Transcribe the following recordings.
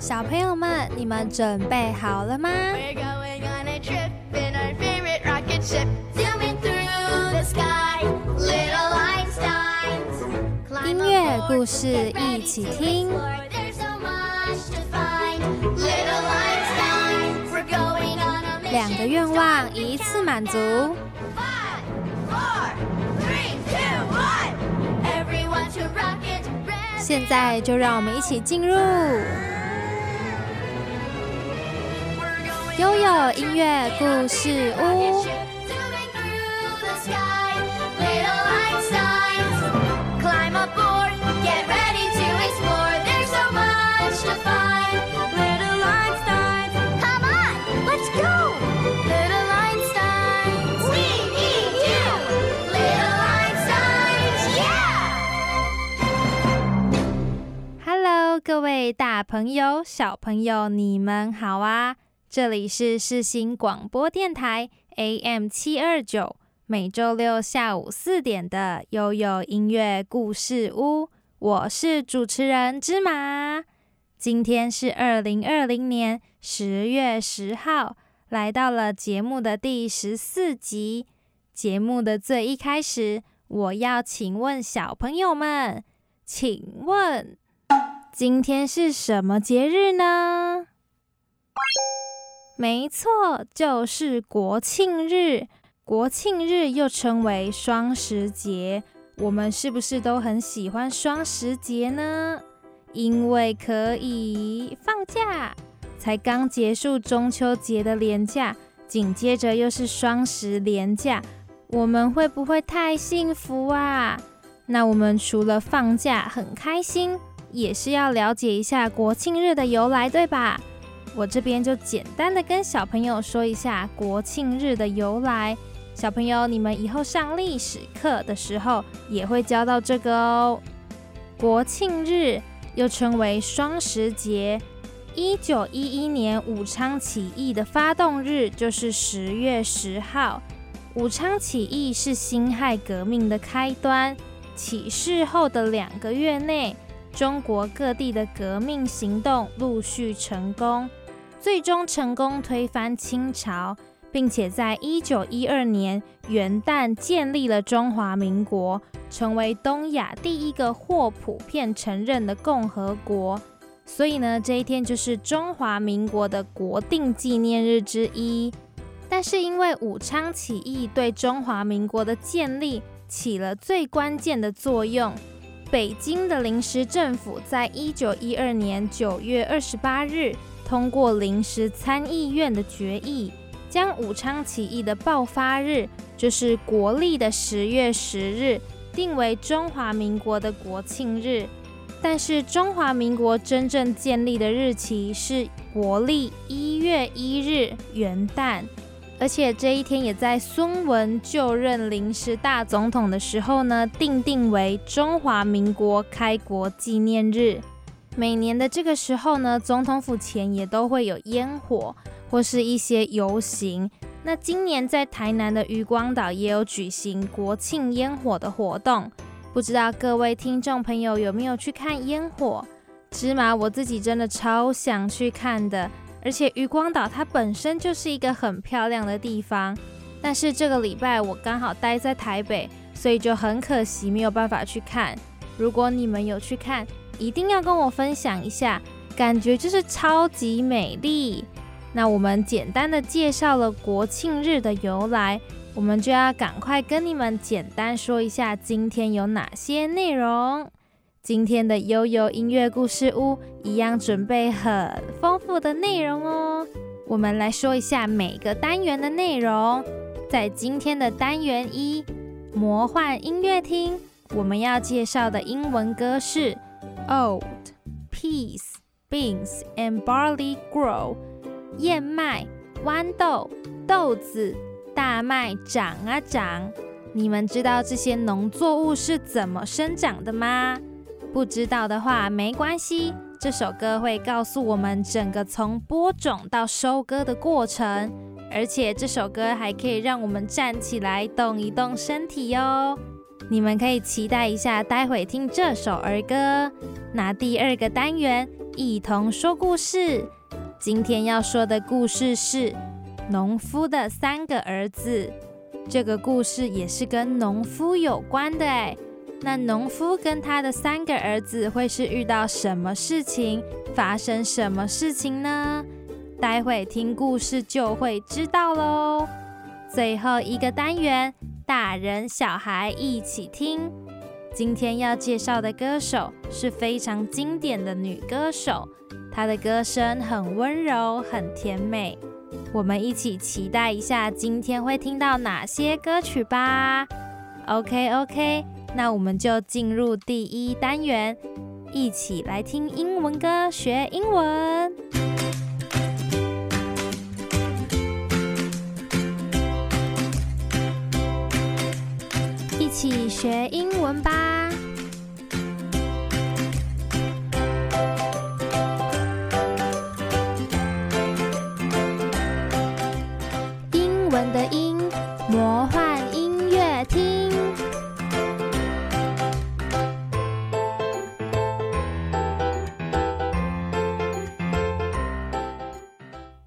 小朋友们，你们准备好了吗？音乐故事一起听。两个愿望一次满足。现在就让我们一起进入悠悠音乐故事屋。各位大朋友、小朋友，你们好啊！这里是世新广播电台 AM 七二九，每周六下午四点的悠悠音乐故事屋，我是主持人芝麻。今天是二零二零年十月十号，来到了节目的第十四集。节目的最一开始，我要请问小朋友们，请问。今天是什么节日呢？没错，就是国庆日。国庆日又称为双十节。我们是不是都很喜欢双十节呢？因为可以放假。才刚结束中秋节的连假，紧接着又是双十连假，我们会不会太幸福啊？那我们除了放假很开心。也是要了解一下国庆日的由来，对吧？我这边就简单的跟小朋友说一下国庆日的由来。小朋友，你们以后上历史课的时候也会教到这个哦。国庆日又称为双十节，一九一一年武昌起义的发动日就是十月十号。武昌起义是辛亥革命的开端，起事后的两个月内。中国各地的革命行动陆续成功，最终成功推翻清朝，并且在一九一二年元旦建立了中华民国，成为东亚第一个获普遍承认的共和国。所以呢，这一天就是中华民国的国定纪念日之一。但是因为武昌起义对中华民国的建立起了最关键的作用。北京的临时政府在一九一二年九月二十八日通过临时参议院的决议，将武昌起义的爆发日，就是国历的十月十日，定为中华民国的国庆日。但是中华民国真正建立的日期是国历一月一日元旦。而且这一天也在孙文就任临时大总统的时候呢，定定为中华民国开国纪念日。每年的这个时候呢，总统府前也都会有烟火或是一些游行。那今年在台南的渔光岛也有举行国庆烟火的活动，不知道各位听众朋友有没有去看烟火？芝麻我自己真的超想去看的。而且渔光岛它本身就是一个很漂亮的地方，但是这个礼拜我刚好待在台北，所以就很可惜没有办法去看。如果你们有去看，一定要跟我分享一下，感觉就是超级美丽。那我们简单的介绍了国庆日的由来，我们就要赶快跟你们简单说一下今天有哪些内容。今天的悠悠音乐故事屋一样准备很丰富的内容哦。我们来说一下每个单元的内容。在今天的单元一魔幻音乐厅，我们要介绍的英文歌是 Old peas, beans and barley grow。燕麦、豌豆、豆子、大麦长啊长。你们知道这些农作物是怎么生长的吗？不知道的话没关系，这首歌会告诉我们整个从播种到收割的过程，而且这首歌还可以让我们站起来动一动身体哟。你们可以期待一下，待会听这首儿歌。那第二个单元一同说故事。今天要说的故事是农夫的三个儿子。这个故事也是跟农夫有关的哎。那农夫跟他的三个儿子会是遇到什么事情，发生什么事情呢？待会听故事就会知道喽。最后一个单元，大人小孩一起听。今天要介绍的歌手是非常经典的女歌手，她的歌声很温柔，很甜美。我们一起期待一下今天会听到哪些歌曲吧。OK OK，那我们就进入第一单元，一起来听英文歌学英文，一起学英文吧。英文的英魔幻音乐厅。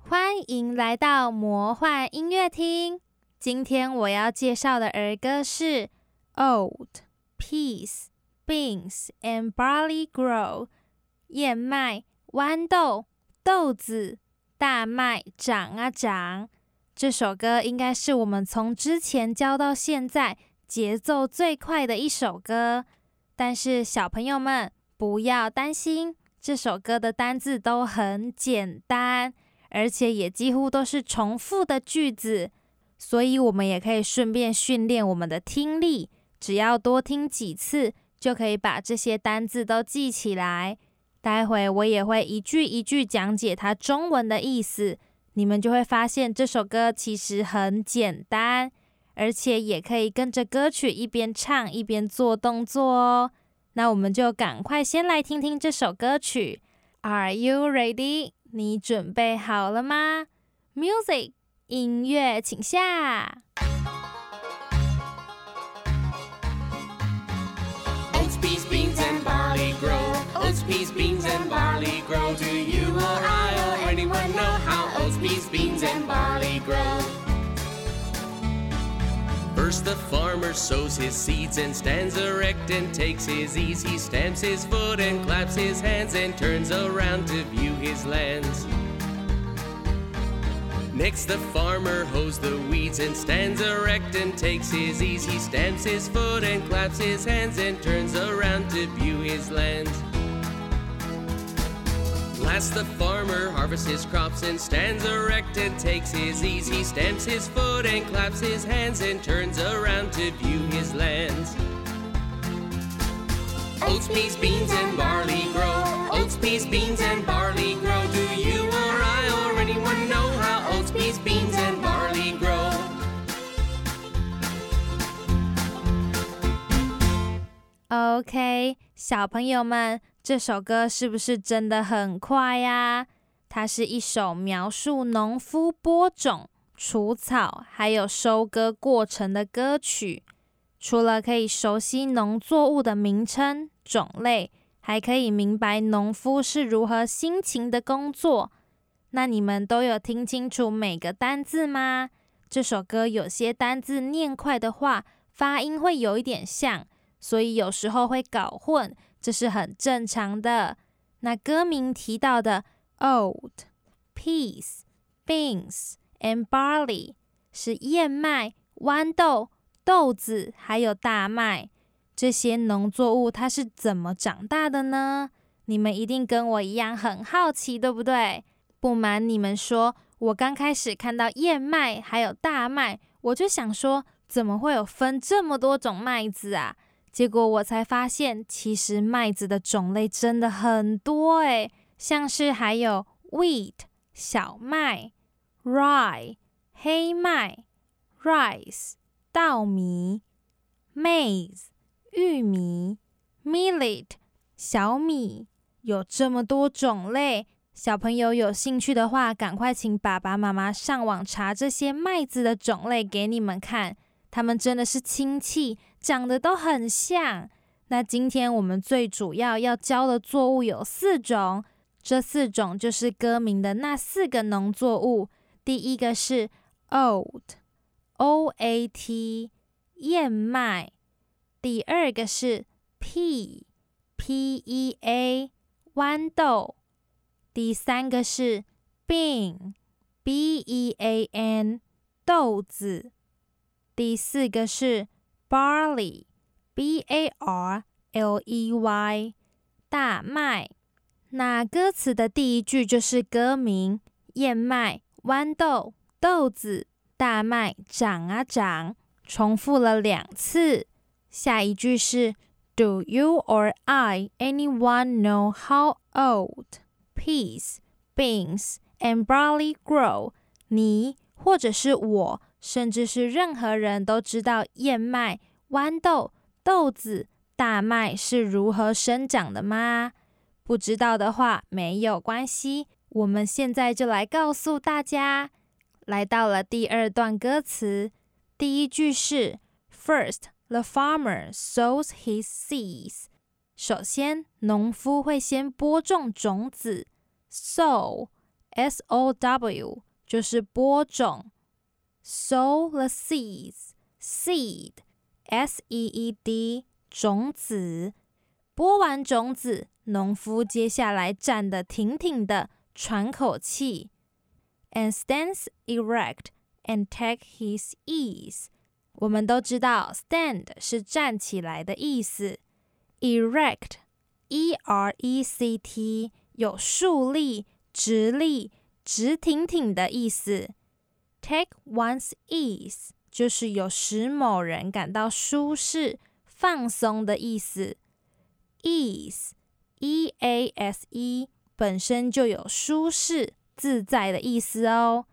欢迎来到魔幻音乐厅。今天我要介绍的儿歌是 Old Peas, Beans and Barley Grow》。燕麦、豌豆、豆子、大麦长啊长。这首歌应该是我们从之前教到现在节奏最快的一首歌。但是小朋友们不要担心，这首歌的单字都很简单。而且也几乎都是重复的句子，所以我们也可以顺便训练我们的听力。只要多听几次，就可以把这些单字都记起来。待会我也会一句一句讲解它中文的意思，你们就会发现这首歌其实很简单，而且也可以跟着歌曲一边唱一边做动作哦。那我们就赶快先来听听这首歌曲。Are you ready? 你准备好了吗？Music，音乐，请下。Barley grow. Oats, peas, beans, and barley grow. Do you or I or anyone know how oats, peas, beans, and barley grow? First the farmer sows his seeds and stands erect and takes his ease. He stamps his foot and claps his hands and turns around to view his lands. Next the farmer hoes the weeds and stands erect and takes his ease. He stamps his foot and claps his hands and turns around to view his lands. Last the farmer harvests his crops and stands erect and takes his ease. He stamps his foot and claps his hands and turns around to view his lands. Oats, peas, beans, and barley grow. Oats, peas, beans, and barley grow. Do you peas, beans, and barley grow? OK，小朋友们。这首歌是不是真的很快呀？它是一首描述农夫播种、除草还有收割过程的歌曲。除了可以熟悉农作物的名称、种类，还可以明白农夫是如何辛勤的工作。那你们都有听清楚每个单字吗？这首歌有些单字念快的话，发音会有一点像，所以有时候会搞混。这是很正常的。那歌名提到的 old peas, beans and barley 是燕麦、豌豆、豆子还有大麦这些农作物，它是怎么长大的呢？你们一定跟我一样很好奇，对不对？不瞒你们说，我刚开始看到燕麦还有大麦，我就想说，怎么会有分这么多种麦子啊？结果我才发现，其实麦子的种类真的很多诶，像是还有 wheat 小麦、rye 黑麦、rice 稻米、maize 玉米、millet 小米，有这么多种类。小朋友有兴趣的话，赶快请爸爸妈妈上网查这些麦子的种类给你们看，他们真的是亲戚。长得都很像。那今天我们最主要要教的作物有四种，这四种就是歌名的那四个农作物。第一个是 oat，o a t，燕麦。第二个是 pea，p e a，豌豆。第三个是 bean，b e a n，豆子。第四个是 barley，b a r l e y，大麦。那歌词的第一句就是歌名：燕麦、豌豆、豆子、大麦长啊长，重复了两次。下一句是：Do you or I anyone know how old? Peas, beans and barley grow？你或者是我，甚至是任何人都知道燕麦、豌豆、豆子、大麦是如何生长的吗？不知道的话没有关系，我们现在就来告诉大家。来到了第二段歌词，第一句是：First, the farmer sows his seeds。首先，农夫会先播种种子 ，sow，s o w，就是播种。Sow the seeds，seed，s e e d，种子。播完种子。农夫接下来站得挺挺的，喘口气，and stands erect and take his ease。我们都知道，stand 是站起来的意思，erect，e r e c t 有竖立、直立、直挺挺的意思，take one's ease 就是有使某人感到舒适、放松的意思，ease。e a s e 本身就有舒适自在的意思哦。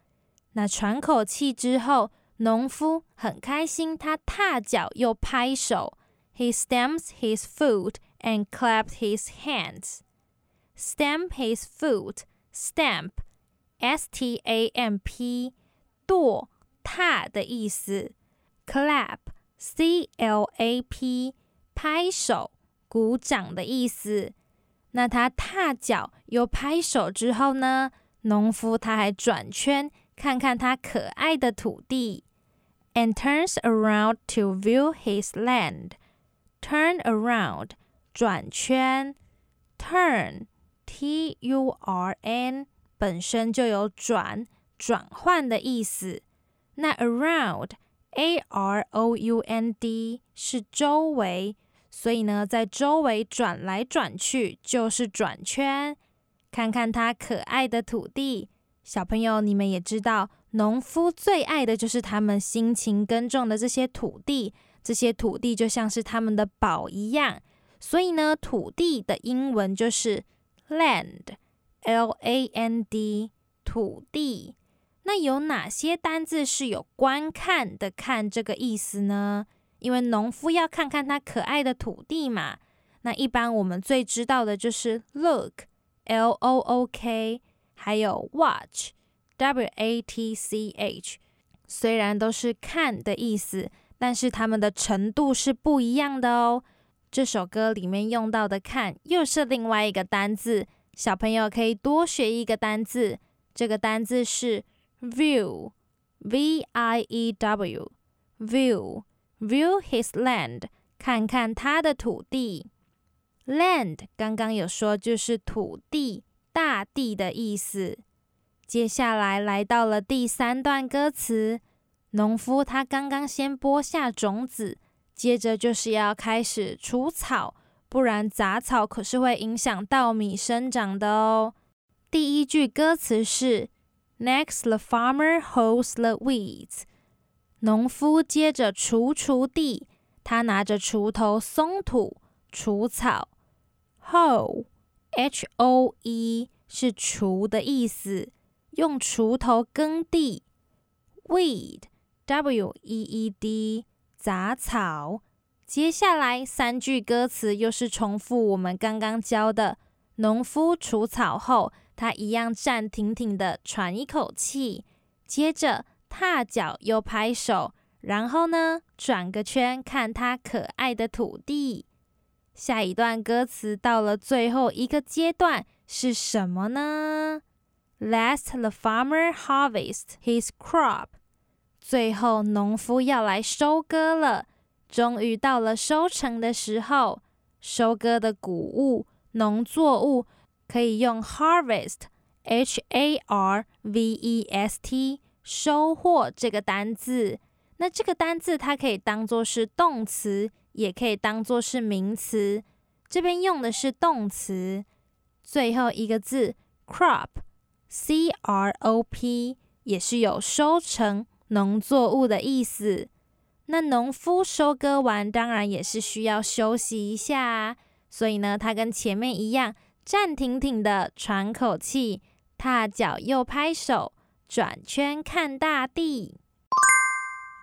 那喘口气之后，农夫很开心，他踏脚又拍手。He stamps his foot and clapped his hands. Stamp his foot, stamp, s t a m p，跺踏的意思。Clap, c l a p，拍手鼓掌的意思。那他踏脚又拍手之后呢？农夫他还转圈看看他可爱的土地，and turns around to view his land. Turn around，转圈 T U R N 本身就有转、转换的意思。那 around，a r o u n d 是周围。所以呢，在周围转来转去就是转圈，看看它可爱的土地。小朋友，你们也知道，农夫最爱的就是他们辛勤耕种的这些土地，这些土地就像是他们的宝一样。所以呢，土地的英文就是 land，l a n d，土地。那有哪些单字是有观看的“看”这个意思呢？因为农夫要看看他可爱的土地嘛，那一般我们最知道的就是 look，l o o k，还有 watch，w a t c h。虽然都是看的意思，但是它们的程度是不一样的哦。这首歌里面用到的看又是另外一个单字，小朋友可以多学一个单字。这个单字是 view，v i e w，view。View his land，看看他的土地。Land 刚刚有说就是土地、大地的意思。接下来来到了第三段歌词，农夫他刚刚先播下种子，接着就是要开始除草，不然杂草可是会影响稻米生长的哦。第一句歌词是：Next the farmer hoes the weeds。农夫接着锄锄地，他拿着锄头松土、除草。hoe，h o e 是锄的意思，用锄头耕地。weed，w e e d 杂草。接下来三句歌词又是重复我们刚刚教的。农夫除草后，他一样站挺挺的，喘一口气，接着。踏脚又拍手，然后呢，转个圈看他可爱的土地。下一段歌词到了最后一个阶段，是什么呢？Last the farmer harvest his crop。最后，农夫要来收割了。终于到了收成的时候，收割的谷物、农作物可以用 harvest（h a r v e s t） 收获这个单字。那这个单字它可以当做是动词，也可以当做是名词。这边用的是动词。最后一个字 crop（c r o p） 也是有收成、农作物的意思。那农夫收割完，当然也是需要休息一下，所以呢，他跟前面一样，站挺挺的喘口气，踏脚又拍手，转圈看大地。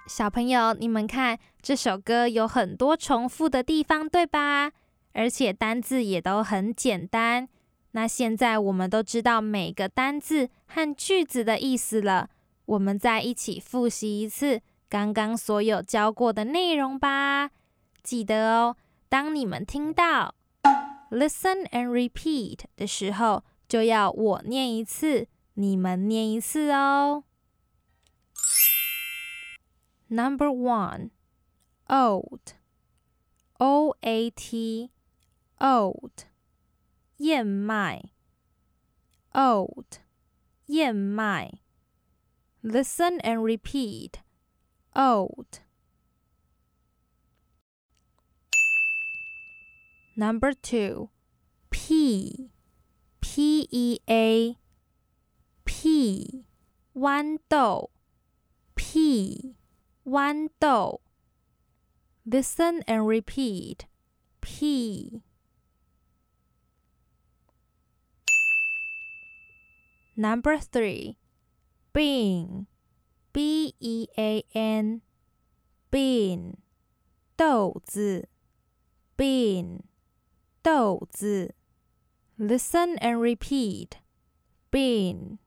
小朋友，你们看这首歌有很多重复的地方，对吧？而且单字也都很简单。那现在我们都知道每个单字和句子的意思了，我们再一起复习一次。刚刚所有教过的内容吧，记得哦。当你们听到 “listen and repeat” 的时候，就要我念一次，你们念一次哦。Number one, oat, O A T, oat，燕麦，oat，燕麦。Listen and repeat. old. Number two, P, P E A, P, 豌豆 P, 豌豆 Listen and repeat. P. Number three, bean, B E A N，bean，豆子，bean，豆子。Listen and repeat. Bean.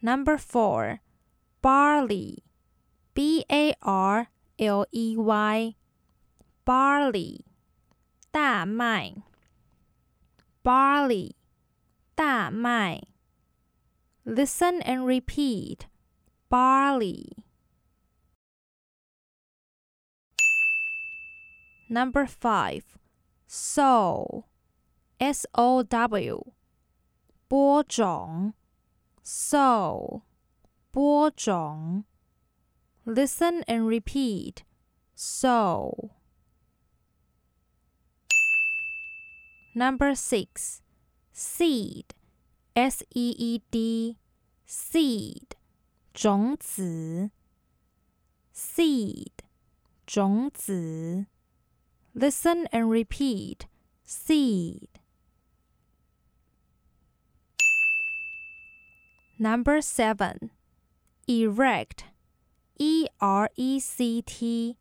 Number four, barley. B A R L E Y. Barley. 大麦。Barley. 大麦。Listen and repeat. Barley. Number five. Sow. S O W. 播种 sow 播种 Listen and repeat. Sow. Number six. Seed. S E E D seed 种子 seed 种子 Listen and repeat seed Number 7 erect E R E C T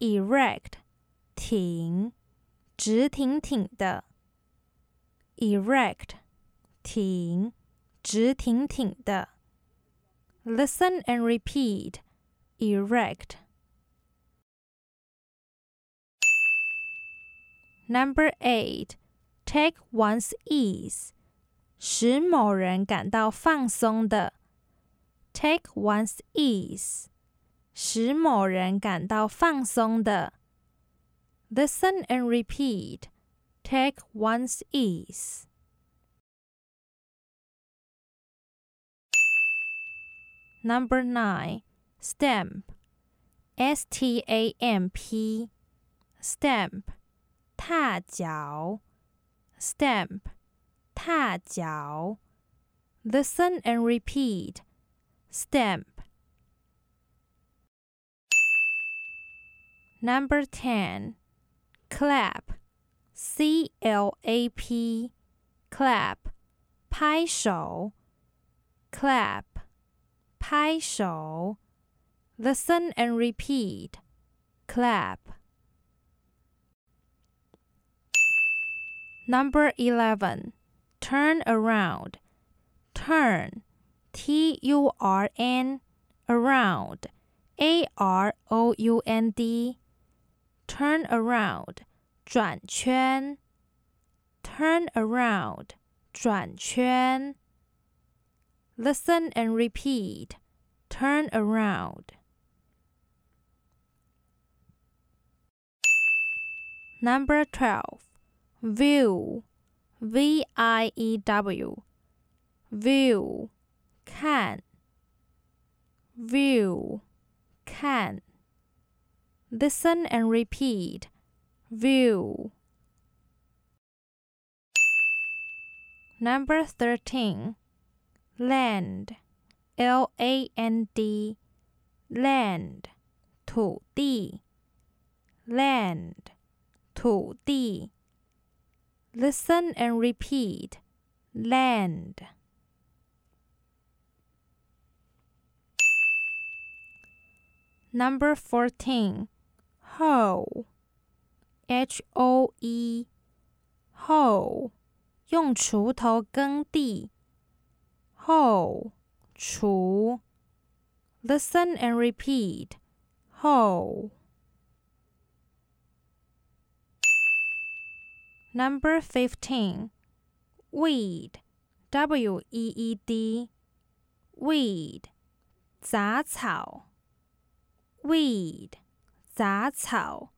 erect 挺直挺挺的 erect 挺，直挺挺的。Listen and repeat. Erect. Number eight. Take one's ease. 使某人感到放松的。Take one's ease. 使某人感到放松的。Listen and repeat. Take one's ease. Number nine, stamp, S T A M P, stamp, 踏脚 stamp, 踏脚 Listen and repeat, stamp. Number ten, clap, C L A P, clap, 拍手 clap. 拍手，listen and repeat. Clap. Number 11. Turn around. Turn. T U R N. Around. A R O U N D. Turn around. 转圈，turn around，转圈。Listen and repeat, turn around. Number 12. View, V I E W. View, 看。View, 看。Listen and repeat. View. Number 13. Land, L A N D. Land, 土地。Land, 土地。Listen and repeat. Land. Number 14. Hoe, H O E. Hoe, 用锄头耕地。Hoe, 锄。Listen and repeat. Hoe. Number 15. Weed, W E E D. Weed, 杂草。Weed, 杂草。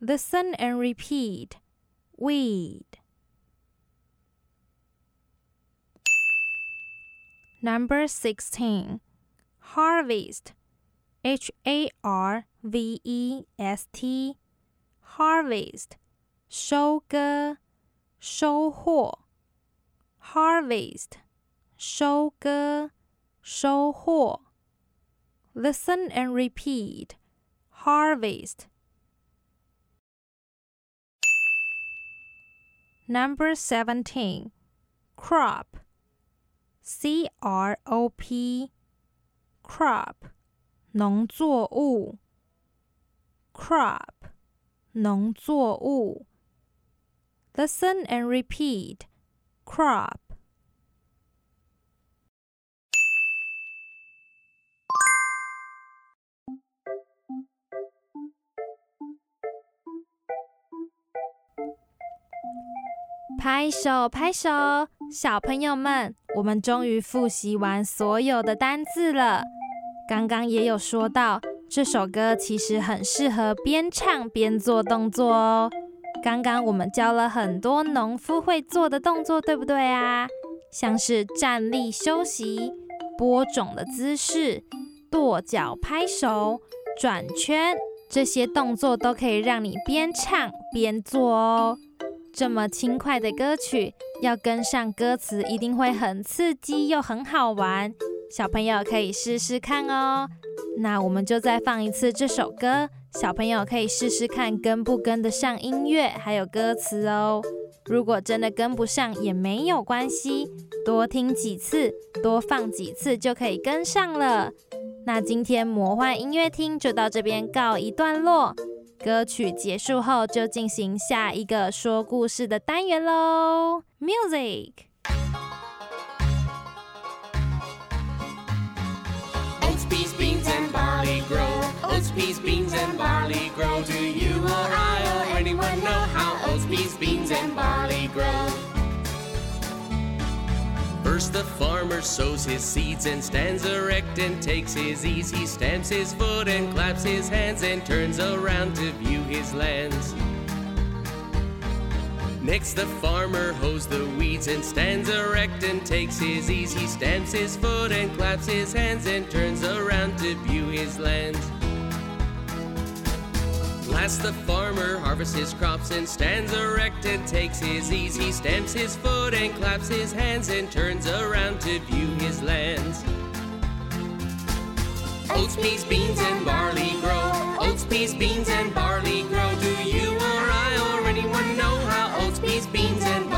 Listen and repeat. Weed. Number 16. Harvest, H A R V E S T. Harvest, 收割，收获。Harvest，收割，收获。Listen and repeat. Harvest. Number 17. Crop. C R O P. Crop. 农作物。Crop. 农作物。Listen and repeat. Crop. 拍手拍手，小朋友们，我们终于复习完所有的单字了。刚刚也有说到，这首歌其实很适合边唱边做动作哦。刚刚我们教了很多农夫会做的动作，对不对啊？像是站立休息、播种的姿势、跺脚拍手、转圈，这些动作都可以让你边唱边做哦。这么轻快的歌曲，要跟上歌词，一定会很刺激又很好玩。小朋友可以试试看哦。那我们就再放一次这首歌，小朋友可以试试看跟不跟得上音乐还有歌词哦。如果真的跟不上也没有关系，多听几次，多放几次就可以跟上了。那今天魔幻音乐厅就到这边告一段落。歌曲结束后，就进行下一个说故事的单元喽。Music。Oats, peas, beans, and barley grow. Oats, peas, beans, and barley grow. Do you or I or anyone know how oats, peas, beans, and barley grow? First the farmer sows his seeds and stands erect and takes his ease. He stamps his foot and claps his hands and turns around to view his lands. Next the farmer hoes the weeds and stands erect and takes his ease. He stamps his foot and claps his hands and turns around to view his lands. The farmer harvests his crops and stands erect and takes his ease. He stamps his foot and claps his hands and turns around to view his lands. Oats, peas, beans, and barley grow. Oats, peas, beans, and barley grow. Do you or I or anyone know how oats, peas, beans, and barley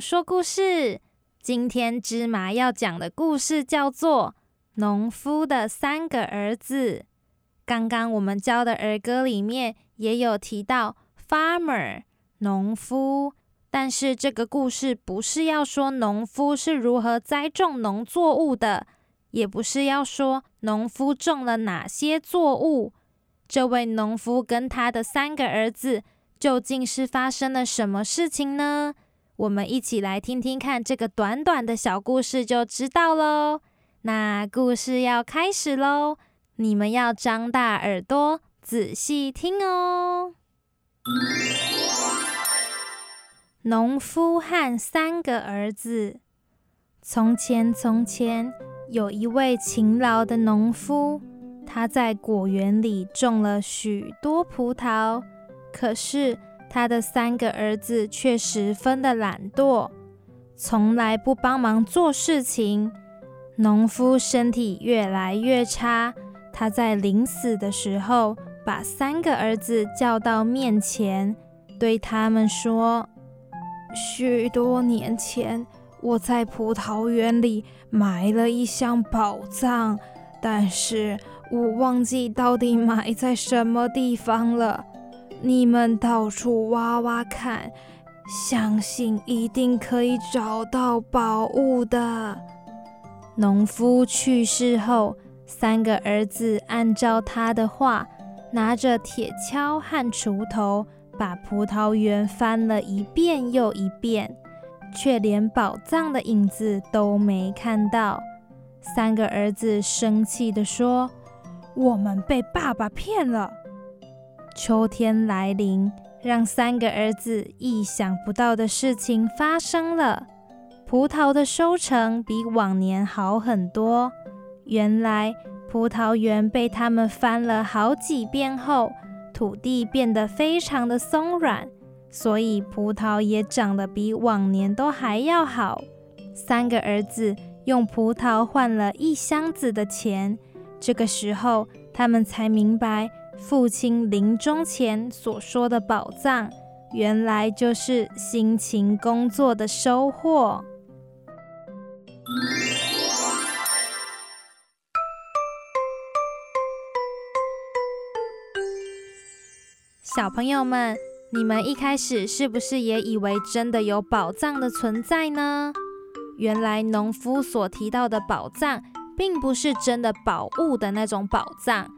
说故事。今天芝麻要讲的故事叫做《农夫的三个儿子》。刚刚我们教的儿歌里面也有提到 farmer 农夫，但是这个故事不是要说农夫是如何栽种农作物的，也不是要说农夫种了哪些作物。这位农夫跟他的三个儿子。究竟是发生了什么事情呢？我们一起来听听看这个短短的小故事就知道喽。那故事要开始喽，你们要张大耳朵仔细听哦。农夫和三个儿子。从前，从前有一位勤劳的农夫，他在果园里种了许多葡萄。可是他的三个儿子却十分的懒惰，从来不帮忙做事情。农夫身体越来越差，他在临死的时候，把三个儿子叫到面前，对他们说：“许多年前，我在葡萄园里埋了一箱宝藏，但是我忘记到底埋在什么地方了。”你们到处挖挖看，相信一定可以找到宝物的。农夫去世后，三个儿子按照他的话，拿着铁锹和锄头，把葡萄园翻了一遍又一遍，却连宝藏的影子都没看到。三个儿子生气地说：“我们被爸爸骗了。”秋天来临，让三个儿子意想不到的事情发生了。葡萄的收成比往年好很多。原来，葡萄园被他们翻了好几遍后，土地变得非常的松软，所以葡萄也长得比往年都还要好。三个儿子用葡萄换了一箱子的钱。这个时候，他们才明白。父亲临终前所说的宝藏，原来就是辛勤工作的收获。小朋友们，你们一开始是不是也以为真的有宝藏的存在呢？原来农夫所提到的宝藏，并不是真的宝物的那种宝藏。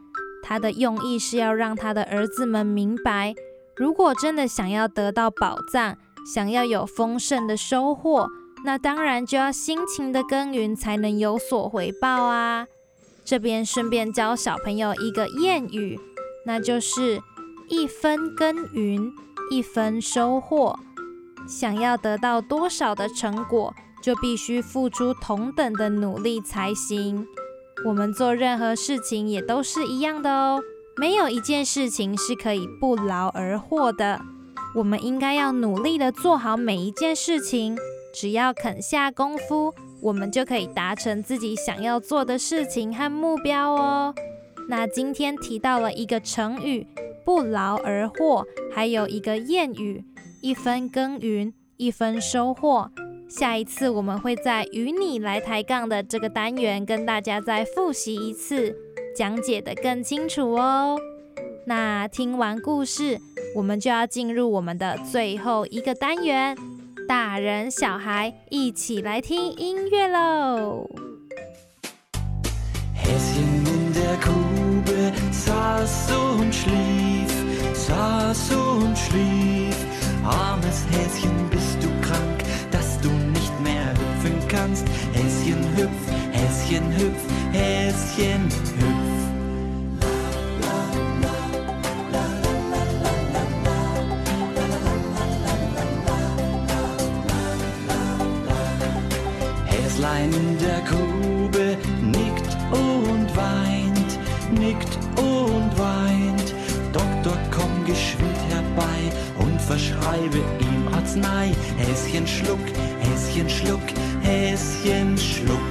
他的用意是要让他的儿子们明白，如果真的想要得到宝藏，想要有丰盛的收获，那当然就要辛勤的耕耘，才能有所回报啊。这边顺便教小朋友一个谚语，那就是一分耕耘一分收获。想要得到多少的成果，就必须付出同等的努力才行。我们做任何事情也都是一样的哦，没有一件事情是可以不劳而获的。我们应该要努力的做好每一件事情，只要肯下功夫，我们就可以达成自己想要做的事情和目标哦。那今天提到了一个成语“不劳而获”，还有一个谚语“一分耕耘一分收获”。下一次我们会在与你来抬杠的这个单元跟大家再复习一次，讲解的更清楚哦。那听完故事，我们就要进入我们的最后一个单元，大人小孩一起来听音乐喽。Häschen schluck, Häschen schluck, Häschen schluck.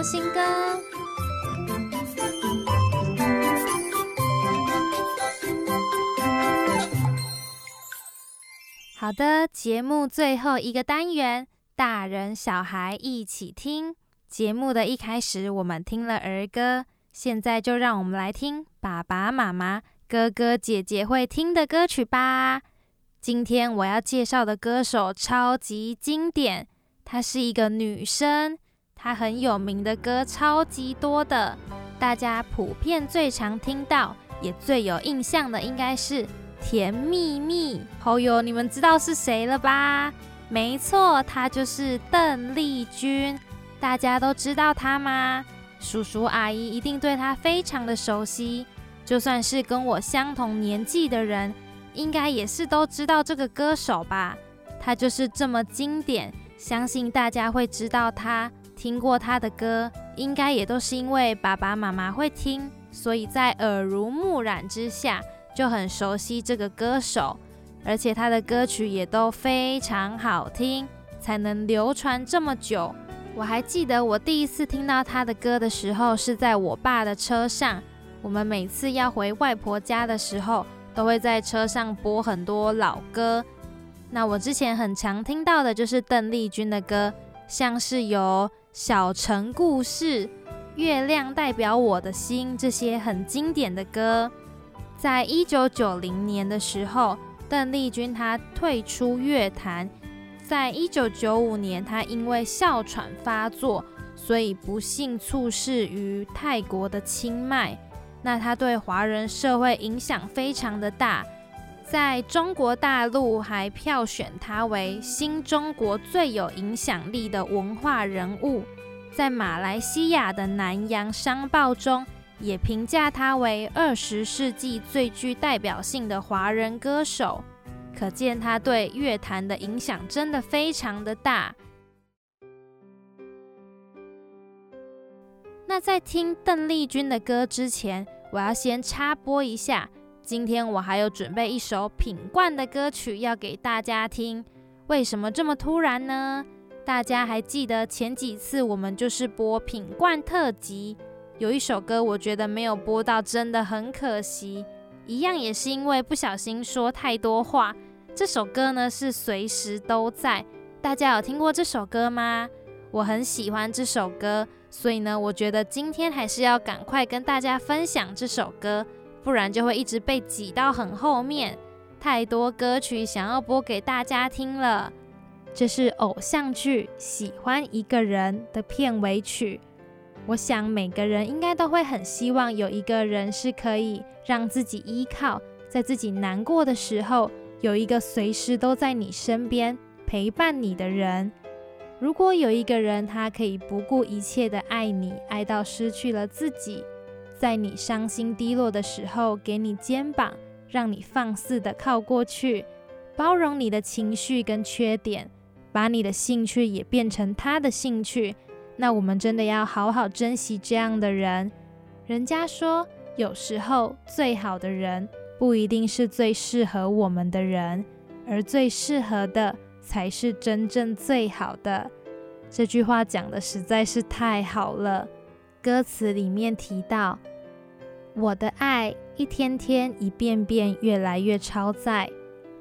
流行歌。好的，节目最后一个单元，大人小孩一起听。节目的一开始，我们听了儿歌，现在就让我们来听爸爸妈妈、哥哥姐姐会听的歌曲吧。今天我要介绍的歌手超级经典，她是一个女生，他很有名的歌超级多的，大家普遍最常听到也最有印象的应该是《甜蜜蜜》。朋友，你们知道是谁了吧？没错，他就是邓丽君。大家都知道她吗？叔叔阿姨一定对她非常的熟悉，就算是跟我相同年纪的人，应该也是都知道这个歌手吧？她就是这么经典，相信大家会知道她，听过他的歌，应该也都是因为爸爸妈妈会听，所以在耳濡目染之下就很熟悉这个歌手，而且他的歌曲也都非常好听，才能流传这么久。我还记得我第一次听到他的歌的时候，是在我爸的车上。我们每次要回外婆家的时候，都会在车上播很多老歌。那我之前很常听到的就是邓丽君的歌，像是有《小城故事》《月亮代表我的心》这些很经典的歌。在一九九零年的时候，邓丽君她退出乐坛。在一九九五年，她因为哮喘发作，所以不幸猝逝于泰国的清迈。那她对华人社会影响非常的大，在中国大陆还票选他为新中国最有影响力的文化人物。在马来西亚的南洋商报中，也评价他为二十世纪最具代表性的华人歌手。可见他对乐坛的影响真的非常的大。那在听邓丽君的歌之前，我要先插播一下，今天我还有准备一首品冠的歌曲要给大家听。为什么这么突然呢？大家还记得前几次我们就是播品冠特辑，有一首歌我觉得没有播到，真的很可惜。一样也是因为不小心说太多话。这首歌呢是随时都在，大家有听过这首歌吗？我很喜欢这首歌，所以呢，我觉得今天还是要赶快跟大家分享这首歌，不然就会一直被挤到很后面。太多歌曲想要播给大家听了，这是偶像剧《喜欢一个人》的片尾曲。我想每个人应该都会很希望有一个人是可以让自己依靠，在自己难过的时候。有一个随时都在你身边陪伴你的人。如果有一个人，他可以不顾一切的爱你，爱到失去了自己，在你伤心低落的时候给你肩膀，让你放肆的靠过去，包容你的情绪跟缺点，把你的兴趣也变成他的兴趣，那我们真的要好好珍惜这样的人。人家说，有时候最好的人。不一定是最适合我们的人，而最适合的才是真正最好的。这句话讲的实在是太好了。歌词里面提到：“我的爱一天天、一遍遍、越来越超载。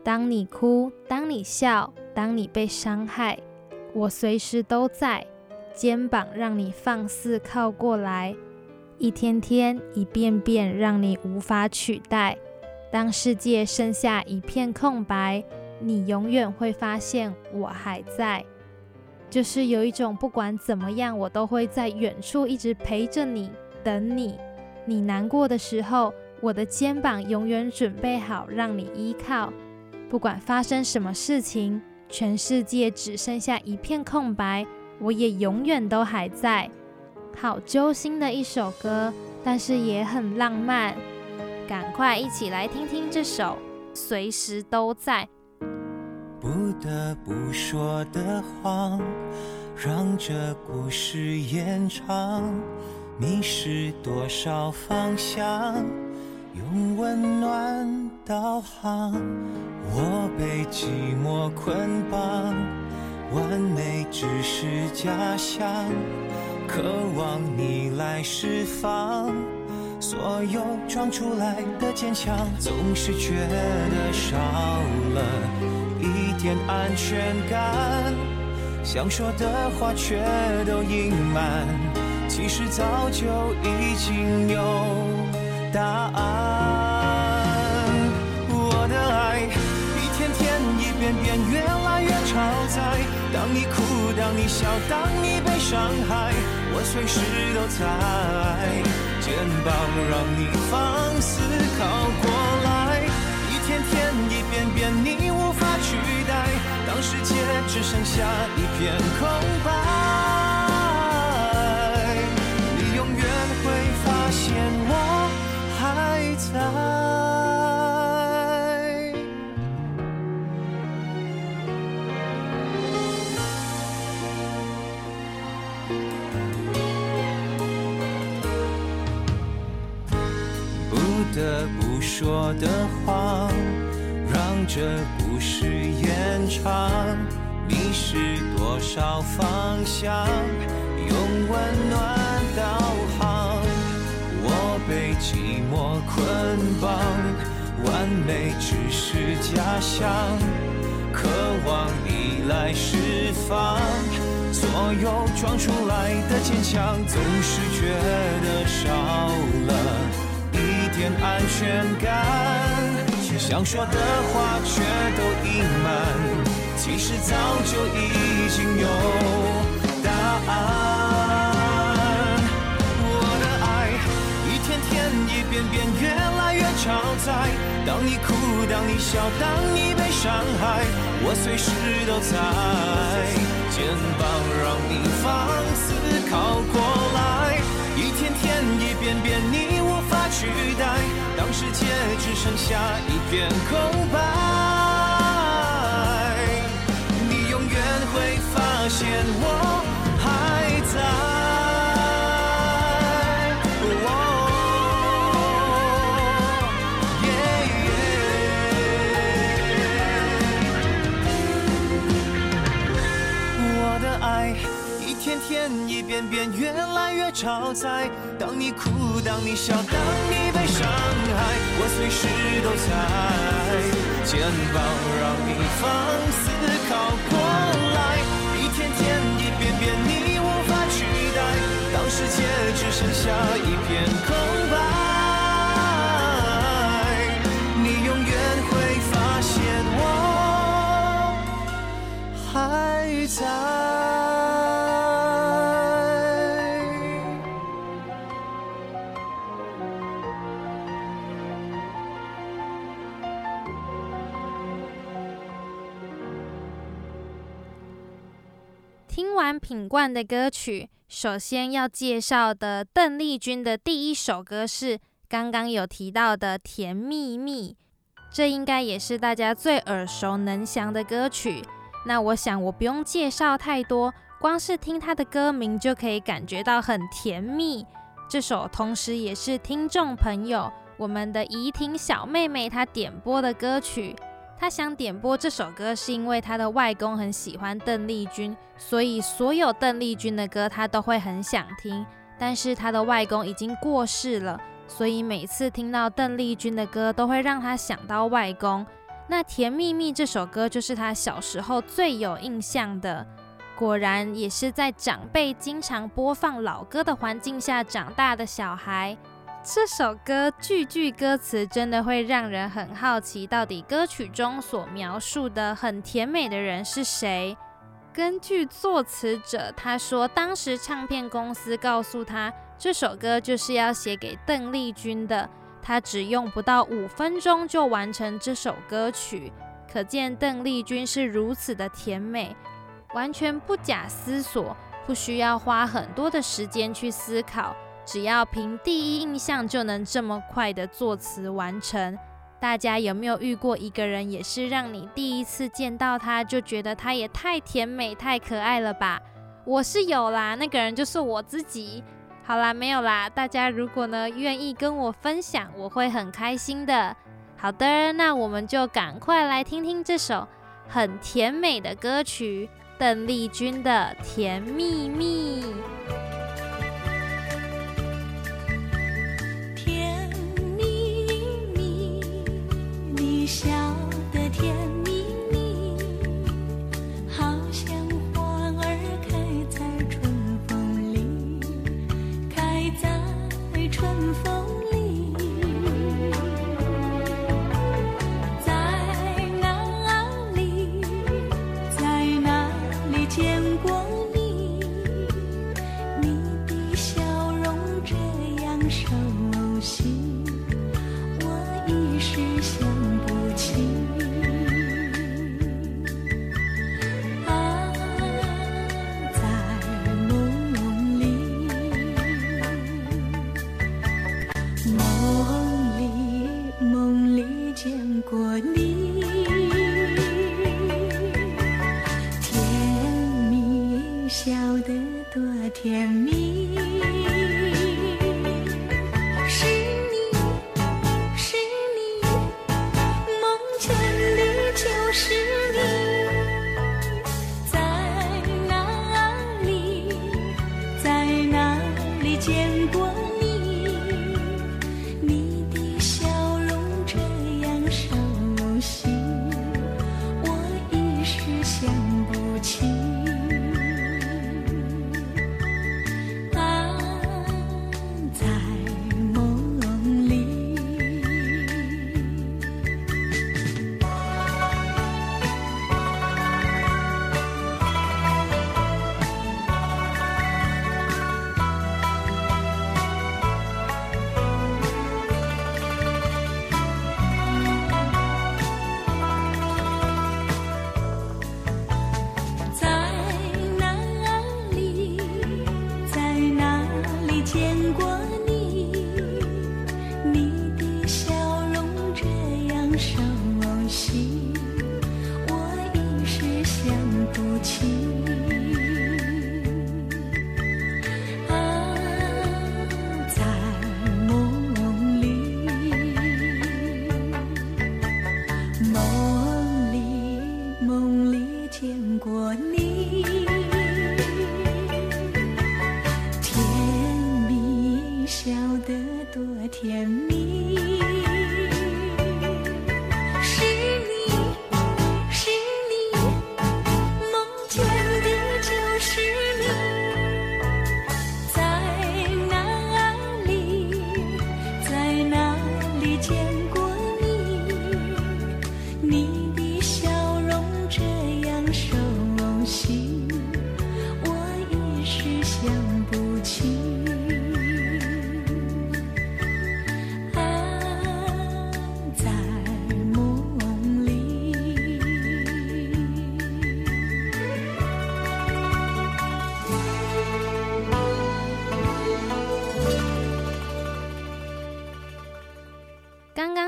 当你哭，当你笑，当你被伤害，我随时都在，肩膀让你放肆靠过来。一天天、一遍遍，让你无法取代。当世界剩下一片空白，你永远会发现我还在。”就是有一种不管怎么样，我都会在远处一直陪着你，等你。你难过的时候，我的肩膀永远准备好让你依靠。不管发生什么事情，全世界只剩下一片空白，我也永远都还在。好揪心的一首歌，但是也很浪漫。赶快一起来听听这首《随时都在》。不得不说的谎，让这故事延长。迷失多少方向，用温暖导航。我被寂寞捆绑，完美只是假象，渴望你来释放。所有装出来的坚强，总是觉得少了。一点安全感，想说的话却都隐瞒，其实早就已经有答案。我的爱一天天一遍遍越来越超载，当你哭，当你笑，当你被伤害，我随时都在，肩膀让你放肆靠过来，一天天一遍遍你无法。取代，当世界只剩下一片空白，说的话，让这。故事延长，迷失多少方向？用温暖导航。我被寂寞捆绑，完美只是假象，渴望你来释放。所有装出来的坚强，总是觉得少了点安全感。想说的话却都隐瞒，其实早就已经有答案。我的爱一天天一遍遍越来越超载，当你哭，当你笑，当你被伤害，我随时都在，肩膀让你放肆靠过来，一天天一遍遍取代。当世界只剩下一片空白，你永远会发现我天一遍遍越来越超载，当你哭，当你笑，当你被伤害。我随时都在，肩膀让你放肆靠过来，一天天一遍遍你无法取代，当世界只剩下一片空白，你永远会发现我还在。听完品冠的歌曲，首先要介绍的邓丽君的第一首歌是刚刚有提到的《甜蜜蜜》，这应该也是大家最耳熟能详的歌曲。那我想我不用介绍太多，光是听它的歌名就可以感觉到很甜蜜。这首同时也是听众朋友我们的怡婷小妹妹她点播的歌曲，他想点播这首歌，是因为他的外公很喜欢邓丽君，所以所有邓丽君的歌他都会很想听。但是他的外公已经过世了，所以每次听到邓丽君的歌，都会让他想到外公。那《甜蜜蜜》这首歌就是他小时候最有印象的。果然也是在长辈经常播放老歌的环境下长大的小孩。这首歌句句歌词真的会让人很好奇，到底歌曲中所描述的很甜美的人是谁？根据作词者他说，当时唱片公司告诉他，这首歌就是要写给邓丽君的。他只用不到五分钟就完成这首歌曲，可见邓丽君是如此的甜美。完全不假思索，不需要花很多的时间去思考，只要凭第一印象就能这么快的作词完成。大家有没有遇过一个人，也是让你第一次见到他就觉得他也太甜美、太可爱了吧？我是有啦，那个人就是我自己。好啦，没有啦。大家如果呢愿意跟我分享，我会很开心的。好的，那我们就赶快来听听这首很甜美的歌曲。邓丽君的《甜蜜蜜》。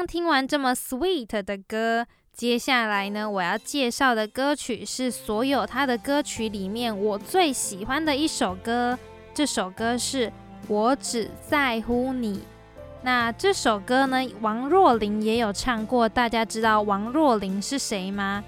听完这么 sweet 的歌，接下来呢，我要介绍的歌曲是所有他的歌曲里面我最喜欢的一首歌。这首歌是《我只在乎你》。那这首歌呢，王若琳也有唱过。大家知道王若琳是谁吗？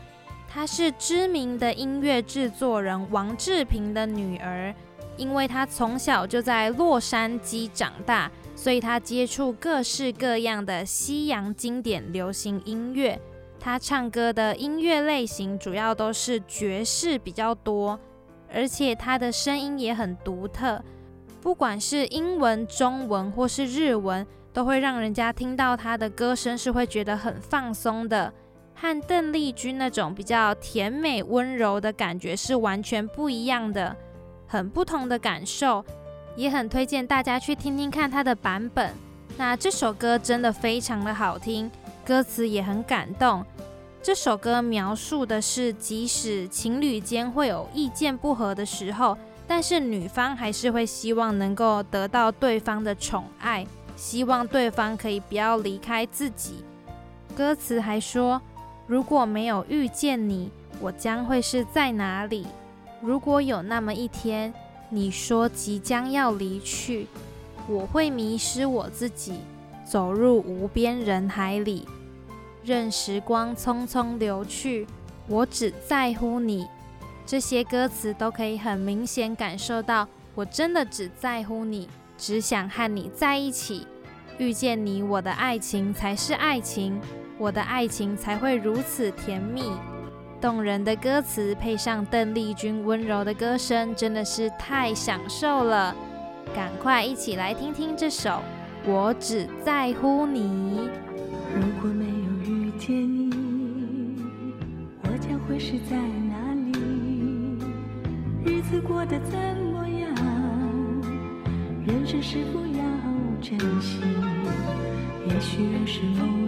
她是知名的音乐制作人王志平的女儿。因为她从小就在洛杉矶长大，所以她接触各式各样的西洋经典流行音乐。她唱歌的音乐类型主要都是爵士比较多，而且她的声音也很独特，不管是英文、中文或是日文。都会让人家听到她的歌声是会觉得很放松的，和邓丽君那种比较甜美温柔的感觉是完全不一样的，很不同的感受，也很推荐大家去听听看它的版本。那这首歌真的非常的好听，歌词也很感动。这首歌描述的是，即使情侣间会有意见不合的时候，但是女方还是会希望能够得到对方的宠爱。希望对方可以不要离开自己。歌词还说：“如果没有遇见你，我将会是在哪里？如果有那么一天，你说即将要离去，我会迷失我自己，走入无边人海里，任时光匆匆流去，我只在乎你。”这些歌词都可以很明显感受到，我真的只在乎你。只想和你在一起，遇见你，我的爱情才是爱情，我的爱情才会如此甜蜜。动人的歌词配上邓丽君温柔的歌声，真的是太享受了。赶快一起来听听这首《我只在乎你》。如果没有遇见你，我将会是在哪里？日子过得怎么样？人生是否要珍惜？也许认识某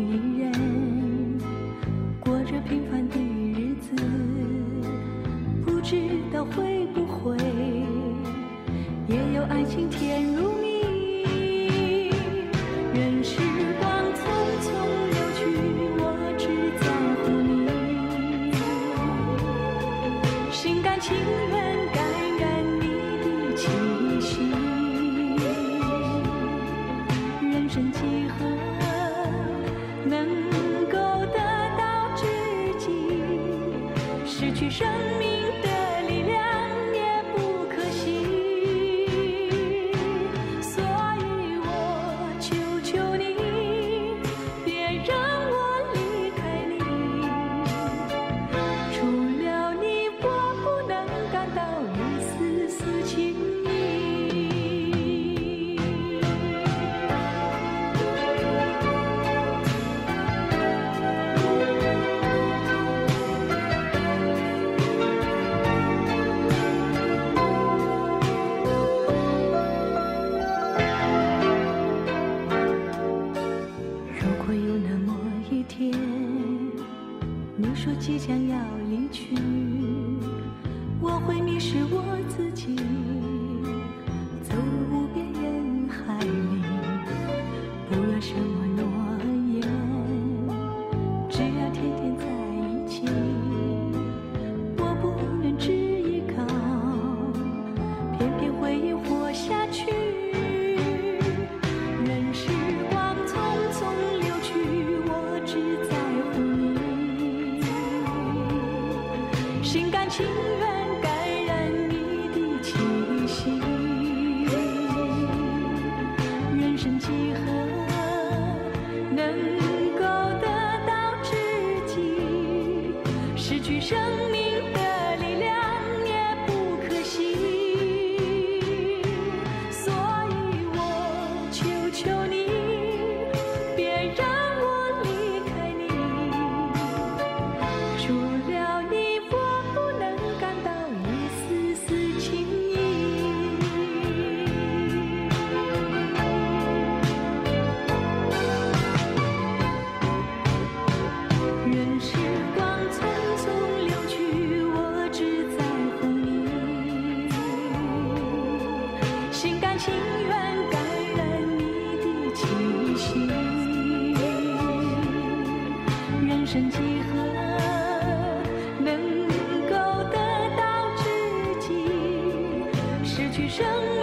生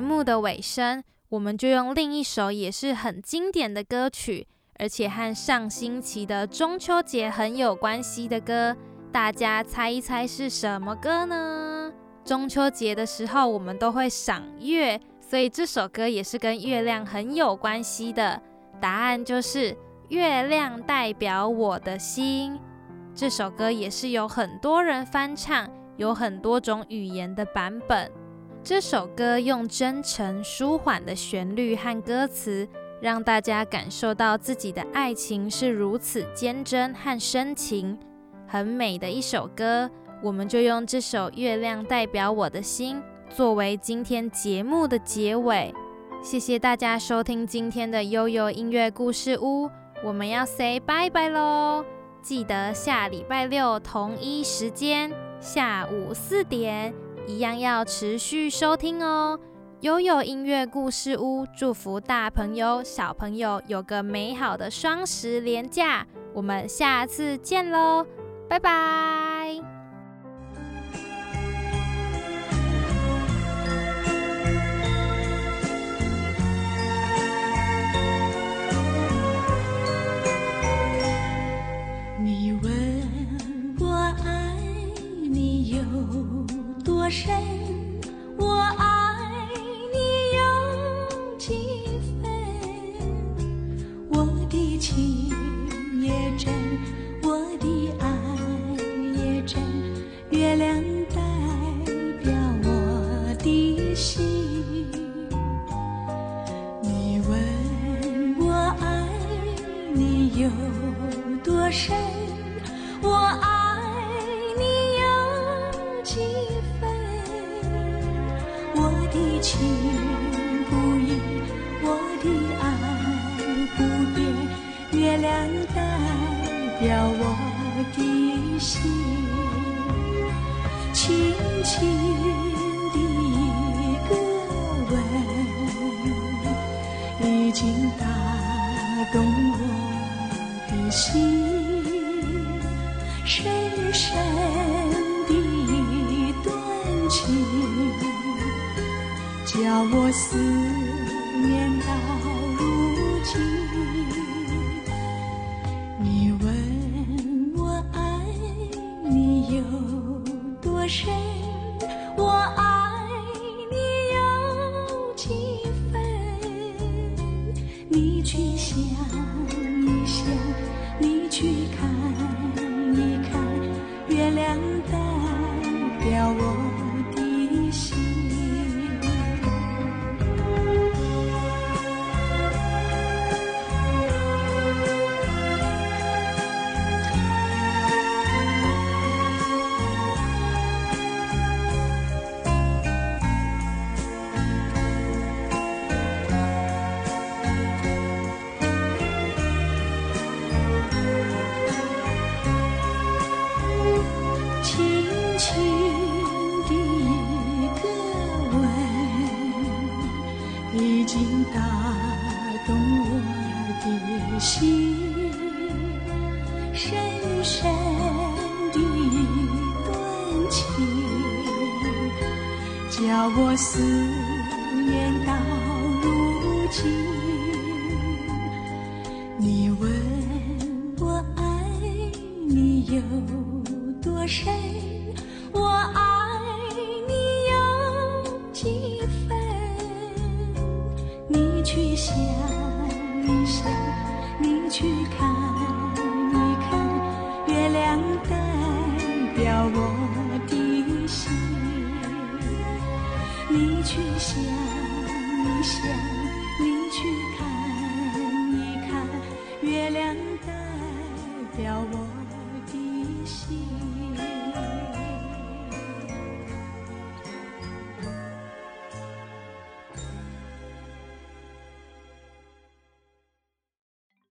节目的尾声，我们就用另一首也是很经典的歌曲，而且和上星期的中秋节很有关系的歌，大家猜一猜是什么歌呢？中秋节的时候我们都会赏月，所以这首歌也是跟月亮很有关系的。答案就是《月亮代表我的心》。这首歌也是有很多人翻唱，有很多种语言的版本。这首歌用真诚、舒缓的旋律和歌词，让大家感受到自己的爱情是如此坚贞和深情，很美的一首歌。我们就用这首《月亮代表我的心》作为今天节目的结尾。谢谢大家收听今天的悠悠音乐故事屋，我们要 say 拜拜喽！记得下礼拜六同一时间下午四点，一样要持续收听哦。悠悠音乐故事屋祝福大朋友小朋友有个美好的双十连假，我们下次见喽，拜拜。深，我爱心，